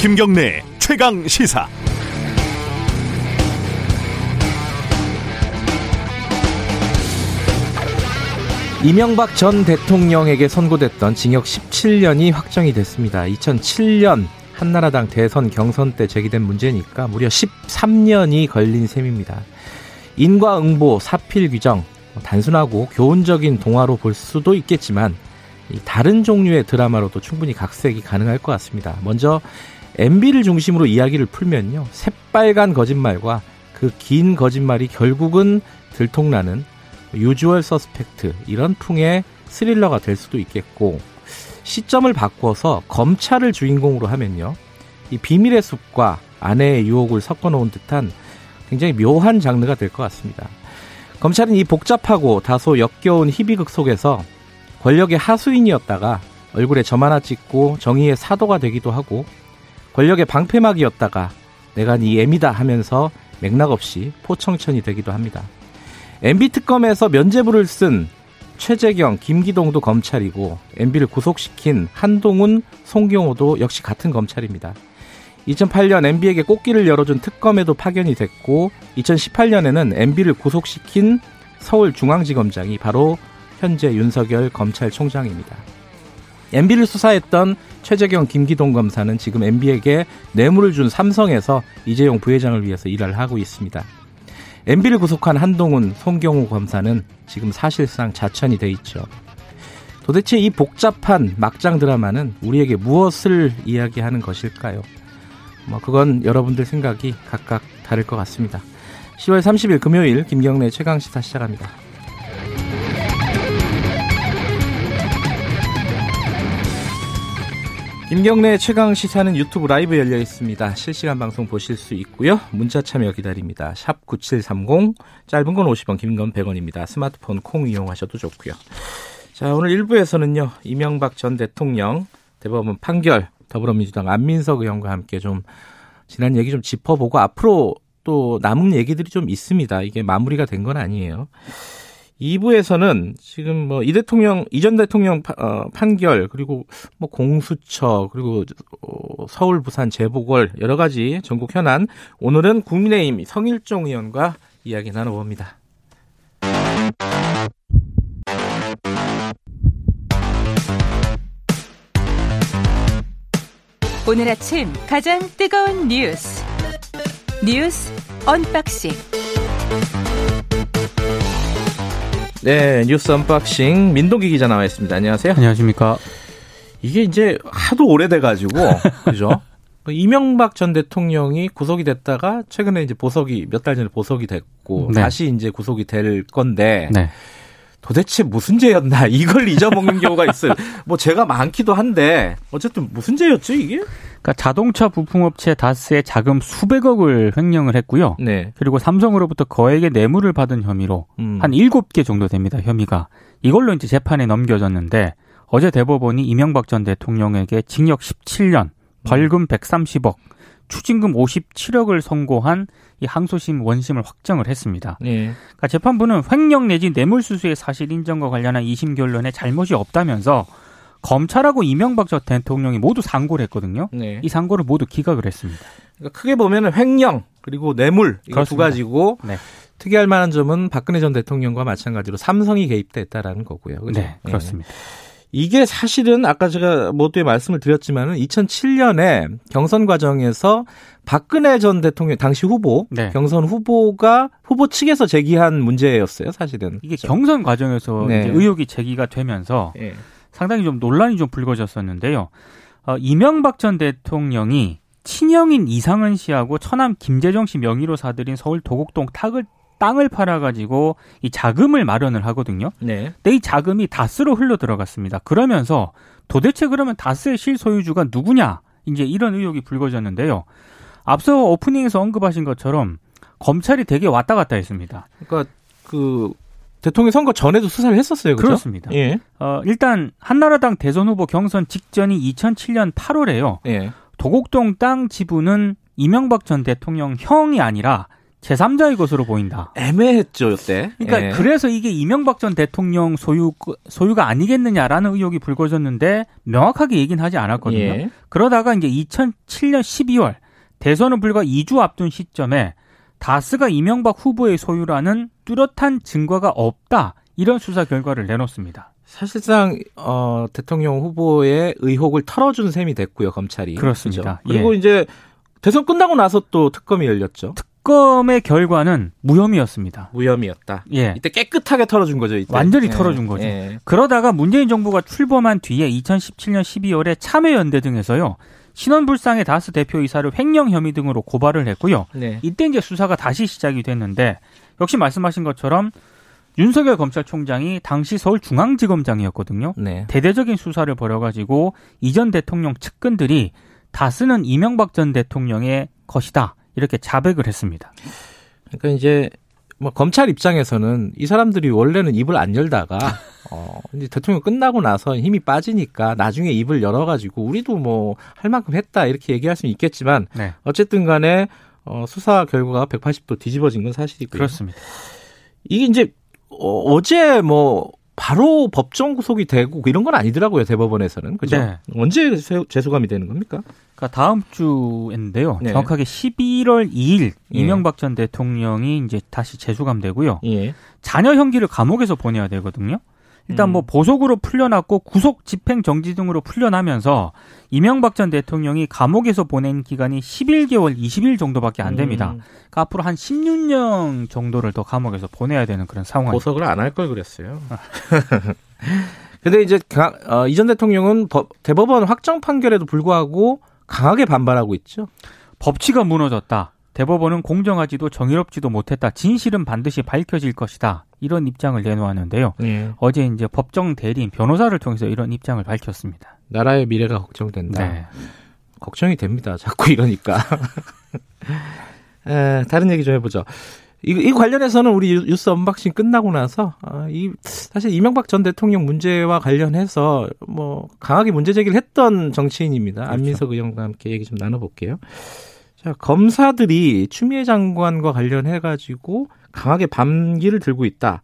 김경래 최강 시사. 이명박 전 대통령에게 선고됐던 징역 17년이 확정이 됐습니다. 2007년 한나라당 대선 경선 때 제기된 문제니까 무려 13년이 걸린 셈입니다. 인과응보, 사필 규정, 단순하고 교훈적인 동화로 볼 수도 있겠지만 다른 종류의 드라마로도 충분히 각색이 가능할 것 같습니다. 먼저 MB를 중심으로 이야기를 풀면요. 새빨간 거짓말과 그 긴 거짓말이 결국은 들통나는 유주얼 서스펙트 이런 풍의 스릴러가 될 수도 있겠고 시점을 바꿔서 검찰을 주인공으로 하면요. 이 비밀의 숲과 아내의 유혹을 섞어 놓은 듯한 굉장히 묘한 장르가 될 것 같습니다. 검찰은 이 복잡하고 다소 역겨운 희비극 속에서 권력의 하수인이었다가 얼굴에 점 하나 찍고 정의의 사도가 되기도 하고 권력의 방패막이었다가 내가 네 애미다 하면서 맥락 없이 포청천이 되기도 합니다. MB 특검에서 면죄부를 쓴 최재경, 김기동도 검찰이고 MB를 구속시킨 한동훈, 송경호도 역시 같은 검찰입니다. 2008년 MB에게 꽃길을 열어준 특검에도 파견이 됐고 2018년에는 MB를 구속시킨 서울중앙지검장이 바로 현재 윤석열 검찰총장입니다. MB를 수사했던 최재경, 김기동 검사는 지금 MB에게 뇌물을 준 삼성에서 이재용 부회장을 위해서 일을 하고 있습니다. MB를 구속한 한동훈, 송경호 검사는 지금 사실상 자천이 돼 있죠. 도대체 이 복잡한 막장 드라마는 우리에게 무엇을 이야기하는 것일까요? 뭐 그건 여러분들 생각이 각각 다를 것 같습니다. 10월 30일 금요일 김경래 최강 시사 시작합니다. 김경래 최강 시사는 유튜브 라이브 열려 있습니다. 실시간 방송 보실 수 있고요. 문자 참여 기다립니다. 샵 9730 짧은 건 50원, 긴 건 100원입니다. 스마트폰 콩 이용하셔도 좋고요. 자, 오늘 1부에서는요. 이명박 전 대통령 대법원 판결 더불어민주당 안민석 의원과 함께 좀 지난 얘기 좀 짚어보고 앞으로 또 남은 얘기들이 좀 있습니다. 이게 마무리가 된 건 아니에요. 2부에서는 지금 뭐 이 대통령 이전 대통령 파, 어, 판결 그리고 뭐 공수처 그리고 어, 서울 부산 재보궐 여러 가지 전국 현안 오늘은 국민의힘 성일종 의원과 이야기 나눠봅니다. 오늘 아침 가장 뜨거운 뉴스 뉴스 언박싱 네, 뉴스 언박싱 민동기 기자 나와 있습니다. 안녕하세요. 안녕하십니까. 이게 이제 하도 오래돼 가지고 그죠? 이명박 전 대통령이 구속이 됐다가 최근에 이제 보석이 몇 달 전에 보석이 됐고 네. 다시 이제 구속이 될 건데 네. 도대체 무슨 죄였나 이걸 잊어먹는 경우가 있어요. 뭐 죄가 많기도 한데 어쨌든 무슨 죄였죠 이게? 그러니까 자동차 부품업체 다스의 자금 수백억을 횡령을 했고요. 네. 그리고 삼성으로부터 거액의 뇌물을 받은 혐의로 음. 한 7개 정도 됩니다. 혐의가. 이걸로 이제 재판에 넘겨졌는데 어제 대법원이 이명박 전 대통령에게 징역 17년, 벌금 130억, 추징금 57억을 선고한 이 항소심 원심을 확정을 했습니다. 네. 그러니까 재판부는 횡령 내지 뇌물수수의 사실 인정과 관련한 2심 결론에 잘못이 없다면서 검찰하고 이명박 전 대통령이 모두 상고를 했거든요. 네. 이 상고를 모두 기각을 했습니다. 그러니까 크게 보면은 횡령 그리고 뇌물 이거 두 가지고 네. 특이할 만한 점은 박근혜 전 대통령과 마찬가지로 삼성이 개입됐다라는 거고요. 그죠? 네, 그렇습니다. 네. 이게 사실은 아까 제가 모두에 말씀을 드렸지만은 2007년에 경선 과정에서 박근혜 전 대통령 당시 후보 네. 경선 후보가 후보 측에서 제기한 문제였어요, 사실은. 이게 그렇죠? 경선 과정에서 네. 의혹이 제기가 되면서 네. 상당히 좀 논란이 좀 불거졌었는데요. 어, 이명박 전 대통령이 친형인 이상은 씨하고 처남 김재정 씨 명의로 사들인 서울 도곡동 탁을 땅을 팔아가지고 이 자금을 마련을 하거든요. 네. 근데 이 자금이 다스로 흘러 들어갔습니다. 그러면서 도대체 그러면 다스의 실소유주가 누구냐? 이제 이런 의혹이 불거졌는데요. 앞서 오프닝에서 언급하신 것처럼 검찰이 되게 왔다 갔다 했습니다. 그러니까 그 대통령 선거 전에도 수사를 했었어요. 그렇죠? 그렇습니다 예. 어, 일단 한나라당 대선 후보 경선 직전이 2007년 8월에요. 예. 도곡동 땅 지분은 이명박 전 대통령 형이 아니라 제3자의 것으로 보인다. 애매했죠, 이때. 그러니까 예. 그래서 이게 이명박 전 대통령 소유 소유가 아니겠느냐라는 의혹이 불거졌는데 명확하게 얘기는 하지 않았거든요. 예. 그러다가 이제 2007년 12월 대선은 불과 2주 앞둔 시점에 다스가 이명박 후보의 소유라는 뚜렷한 증거가 없다. 이런 수사 결과를 내놓습니다. 사실상 어, 대통령 후보의 의혹을 털어준 셈이 됐고요, 검찰이. 그렇습니다. 그렇죠? 그리고 예. 이제 대선 끝나고 나서 또 특검이 열렸죠. 특 검의 결과는 무혐의였습니다. 무혐의였다. 예. 이때 깨끗하게 털어준 거죠. 이때. 완전히 예. 털어준 거죠. 예. 그러다가 문재인 정부가 출범한 뒤에 2017년 12월에 참여연대 등에서요. 신원불상의 다스 대표이사를 횡령 혐의 등으로 고발을 했고요. 네. 이때 이제 수사가 다시 시작이 됐는데 역시 말씀하신 것처럼 윤석열 검찰총장이 당시 서울중앙지검장이었거든요. 네. 대대적인 수사를 벌여가지고 이전 대통령 측근들이 다스는 이명박 전 대통령의 것이다 이렇게 자백을 했습니다. 그러니까 이제 뭐 검찰 입장에서는 이 사람들이 원래는 입을 안 열다가 어 이제 대통령 끝나고 나서 힘이 빠지니까 나중에 입을 열어가지고 우리도 뭐 할 만큼 했다 이렇게 얘기할 수는 있겠지만 네. 어쨌든 간에 어 수사 결과가 180도 뒤집어진 건 사실이고요. 그렇습니다. 이게 이제 어, 어제 뭐 바로 법정 구속이 되고 이런 건 아니더라고요 대법원에서는 그죠? 네. 언제 재수감이 되는 겁니까? 그러니까 다음 주인데요. 네. 정확하게 11월 2일 예. 이명박 전 대통령이 이제 다시 재수감되고요. 예. 자녀 형기를 감옥에서 보내야 되거든요. 일단 뭐 음. 보석으로 풀려났고 구속 집행 정지 등으로 풀려나면서 이명박 전 대통령이 감옥에서 보낸 기간이 11개월 20일 정도밖에 안 됩니다. 음. 그러니까 앞으로 한 16년 정도를 더 감옥에서 보내야 되는 그런 상황. 보석을 안 할 걸 그랬어요. 근데 이제 어, 이전 대통령은 법, 대법원 확정 판결에도 불구하고 강하게 반발하고 있죠. 법치가 무너졌다. 대법원은 공정하지도 정의롭지도 못했다. 진실은 반드시 밝혀질 것이다. 이런 입장을 내놓았는데요. 예. 어제 이제 법정 대리인 변호사를 통해서 이런 입장을 밝혔습니다. 나라의 미래가 걱정된다. 네. 걱정이 됩니다. 자꾸 이러니까. 에, 다른 얘기 좀 해보죠. 이, 이 관련해서는 우리 뉴스 unboxing 끝나고 나서 아, 이 사실 이명박 전 대통령 문제와 관련해서 뭐 강하게 문제 제기를 했던 정치인입니다. 그렇죠. 안민석 의원과 함께 얘기 좀 나눠볼게요. 자, 검사들이 추미애 장관과 관련해 가지고 강하게 반기를 들고 있다.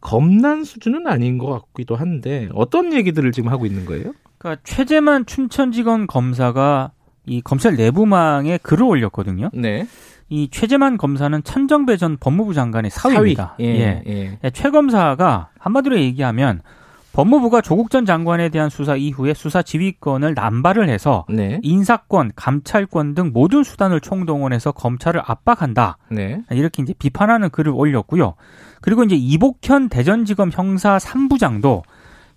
겁난 수준은 아닌 것 같기도 한데 어떤 얘기들을 지금 하고 있는 거예요? 그러니까 최재만 춘천지검 검사가 이 검찰 내부망에 글을 올렸거든요. 네. 이 최재만 검사는 천정배 전 법무부 장관의 사위입니다. 사위. 예, 예. 예. 최 검사가 한마디로 얘기하면 법무부가 조국 전 장관에 대한 수사 이후에 수사 지휘권을 남발을 해서 네. 인사권, 감찰권 등 모든 수단을 총동원해서 검찰을 압박한다. 네. 이렇게 이제 비판하는 글을 올렸고요. 그리고 이제 이복현 대전지검 형사 3부장도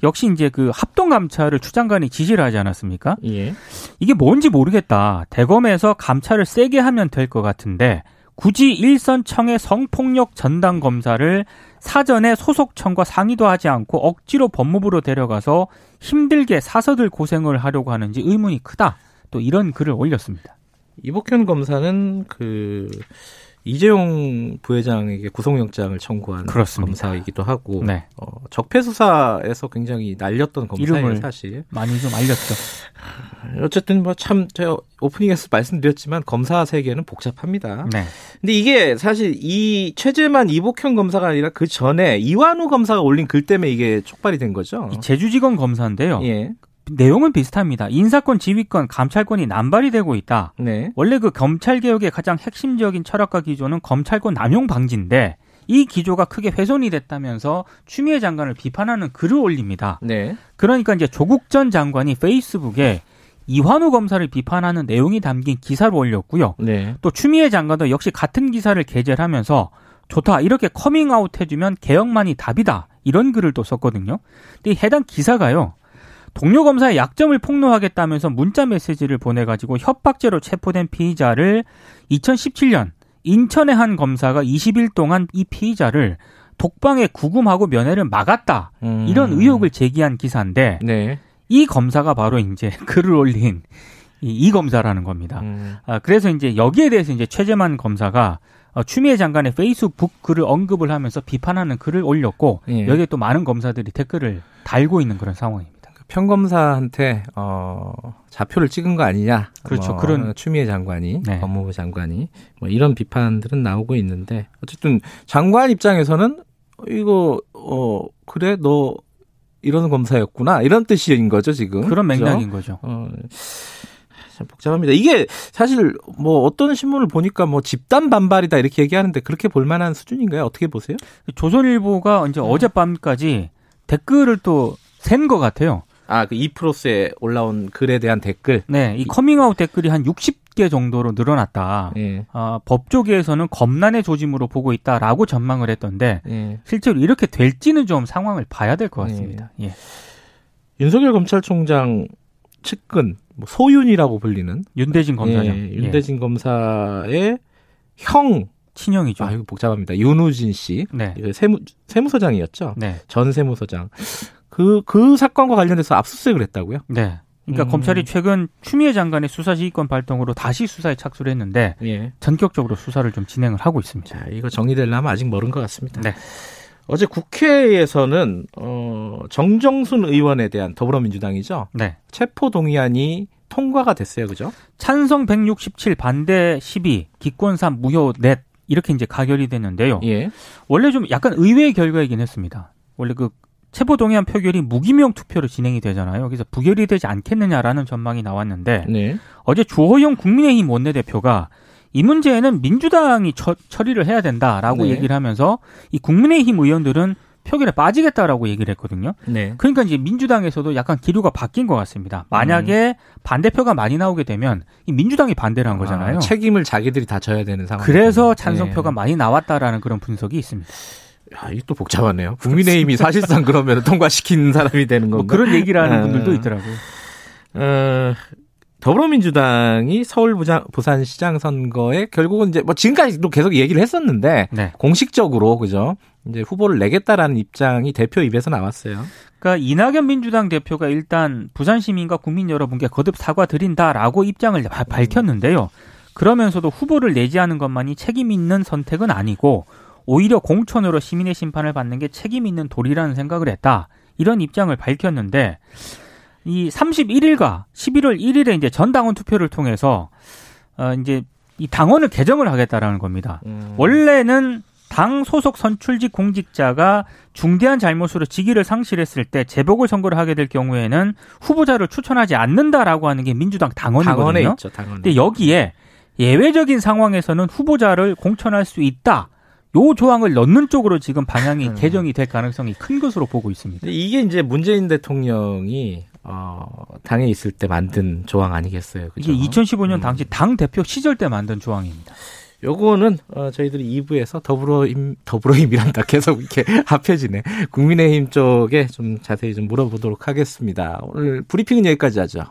역시 이제 그 합동 감찰을 추 장관이 지시를 하지 않았습니까? 예. 이게 뭔지 모르겠다. 대검에서 감찰을 세게 하면 될 것 같은데 굳이 일선청의 성폭력 전담 검사를 사전에 소속청과 상의도 하지 않고 억지로 법무부로 데려가서 힘들게 사서들 고생을 하려고 하는지 의문이 크다. 또 이런 글을 올렸습니다. 이복현 검사는 그 이재용 부회장에게 구속영장을 청구한 그렇습니다. 검사이기도 하고 네. 어, 적폐 수사에서 굉장히 날렸던 검사예요 사실 많이 좀 알렸죠. 어쨌든 뭐 참 제가 오프닝에서 말씀드렸지만 검사 세계는 복잡합니다. 네. 근데 이게 사실 이 최재만 이복현 검사가 아니라 그 전에 이완우 검사가 올린 글 때문에 이게 촉발이 된 거죠. 제주지검 검사인데요. 예. 내용은 비슷합니다. 인사권, 지휘권, 감찰권이 남발이 되고 있다. 네. 원래 그 검찰 개혁의 가장 핵심적인 철학과 기조는 검찰권 남용 방지인데 이 기조가 크게 훼손이 됐다면서 추미애 장관을 비판하는 글을 올립니다. 네. 그러니까 이제 조국 전 장관이 페이스북에 이환우 검사를 비판하는 내용이 담긴 기사를 올렸고요. 네. 또 추미애 장관도 역시 같은 기사를 게재를 하면서 좋다 이렇게 커밍아웃 해주면 개혁만이 답이다 이런 글을 또 썼거든요. 근데 해당 기사가요. 동료 검사의 약점을 폭로하겠다면서 문자 메시지를 보내가지고 협박죄로 체포된 피의자를 2017년 인천의 한 검사가 20일 동안 이 피의자를 독방에 구금하고 면회를 막았다 음. 이런 의혹을 제기한 기사인데 네. 이 검사가 바로 이제 글을 올린 이, 이 검사라는 겁니다. 음. 아, 그래서 이제 여기에 대해서 이제 최재만 검사가 어, 추미애 장관의 페이스북 글을 언급을 하면서 비판하는 글을 올렸고 예. 여기에 또 많은 검사들이 댓글을 달고 있는 그런 상황입니다. 평검사한테 어 자표를 찍은 거 아니냐? 그렇죠. 뭐 그런 추미애 장관이 네. 법무부 장관이 뭐 이런 비판들은 나오고 있는데 어쨌든 장관 입장에서는 이거 어 그래 너 이런 검사였구나 이런 뜻인 거죠 지금 그런 맥락인 그죠? 거죠. 어, 참 복잡합니다. 이게 사실 뭐 어떤 신문을 보니까 뭐 집단 반발이다 이렇게 얘기하는데 그렇게 볼 만한 수준인가요? 어떻게 보세요? 조선일보가 이제 음. 어젯밤까지 댓글을 또 센 것 같아요. 아, 그 이프로스에 올라온 글에 대한 댓글. 네, 이 커밍아웃 댓글이 한 60 개 정도로 늘어났다. 예. 아, 법조계에서는 검난의 조짐으로 보고 있다라고 전망을 했던데 예. 실제로 이렇게 될지는 좀 상황을 봐야 될 것 같습니다. 예. 예. 윤석열 검찰총장 측근 뭐 소윤이라고 불리는 윤대진 검사장. 예, 윤대진 검사의 형 친형이죠. 아, 이거 복잡합니다. 윤우진 씨. 네. 세무, 세무서장이었죠. 네. 전 세무서장. 그, 그 사건과 관련해서 압수수색을 했다고요? 네. 그러니까 음. 검찰이 최근 추미애 장관의 수사 지휘권 발동으로 다시 수사에 착수를 했는데 예. 전격적으로 수사를 좀 진행을 하고 있습니다. 자, 이거 정리되려면 아직 멀은 것 같습니다. 네. 어제 국회에서는 어, 정정순 의원에 대한 더불어민주당이죠. 네. 체포 동의안이 통과가 됐어요, 그죠? 찬성 167, 반대 12, 기권 3, 무효 넷 이렇게 이제 가결이 됐는데요. 예. 원래 좀 약간 의외의 결과이긴 했습니다. 원래 그 체포 동의안 표결이 무기명 투표로 진행이 되잖아요. 그래서 부결이 되지 않겠느냐라는 전망이 나왔는데 네. 어제 주호영 국민의힘 원내대표가 이 문제에는 민주당이 처, 처리를 해야 된다라고 네. 얘기를 하면서 이 국민의힘 의원들은 표결에 빠지겠다라고 얘기를 했거든요. 네. 그러니까 이제 민주당에서도 약간 기류가 바뀐 것 같습니다. 만약에 음. 반대표가 많이 나오게 되면 이 민주당이 반대를 한 아, 거잖아요. 아, 책임을 자기들이 다 져야 되는 상황. 그래서 찬성표가 네. 많이 나왔다라는 그런 분석이 있습니다. 야, 이게 또 복잡하네요. 국민의힘이 사실상 그러면 통과시킨 사람이 되는 뭐 건가? 뭐 그런 얘기를 하는 아. 분들도 있더라고요. 어, 더불어민주당이 서울 부장, 부산시장 선거에 결국은 이제 뭐 지금까지도 계속 얘기를 했었는데 네. 공식적으로 그죠 이제 후보를 내겠다라는 입장이 대표 입에서 나왔어요. 그러니까 이낙연 민주당 대표가 일단 부산 시민과 국민 여러분께 거듭 사과드린다라고 입장을 밝혔는데요. 그러면서도 후보를 내지 않은 것만이 책임 있는 선택은 아니고 오히려 공천으로 시민의 심판을 받는 게 책임 있는 도리라는 생각을 했다. 이런 입장을 밝혔는데 이 31일과 11월 1일에 이제 전 당원 투표를 통해서 어 이제 이 당원을 개정을 하겠다라는 겁니다. 음. 원래는 당 소속 선출직 공직자가 중대한 잘못으로 직위를 상실했을 때 재보궐 선거를 하게 될 경우에는 후보자를 추천하지 않는다라고 하는 게 민주당 당원이거든요. 당원에 있죠, 당원에. 근데 여기에 예외적인 상황에서는 후보자를 공천할 수 있다. 요 조항을 넣는 쪽으로 지금 방향이 음. 개정이 될 가능성이 큰 것으로 보고 있습니다. 이게 이제 문재인 대통령이 어, 당에 있을 때 만든 조항 아니겠어요? 그죠? 이게 2015년 음. 당시 당 대표 시절 때 만든 조항입니다. 요거는 어, 저희들이 2부에서 더불어힘 더불어힘이란다 계속 이렇게 합해지네. 국민의힘 쪽에 좀 자세히 좀 물어보도록 하겠습니다. 오늘 브리핑은 여기까지 하죠.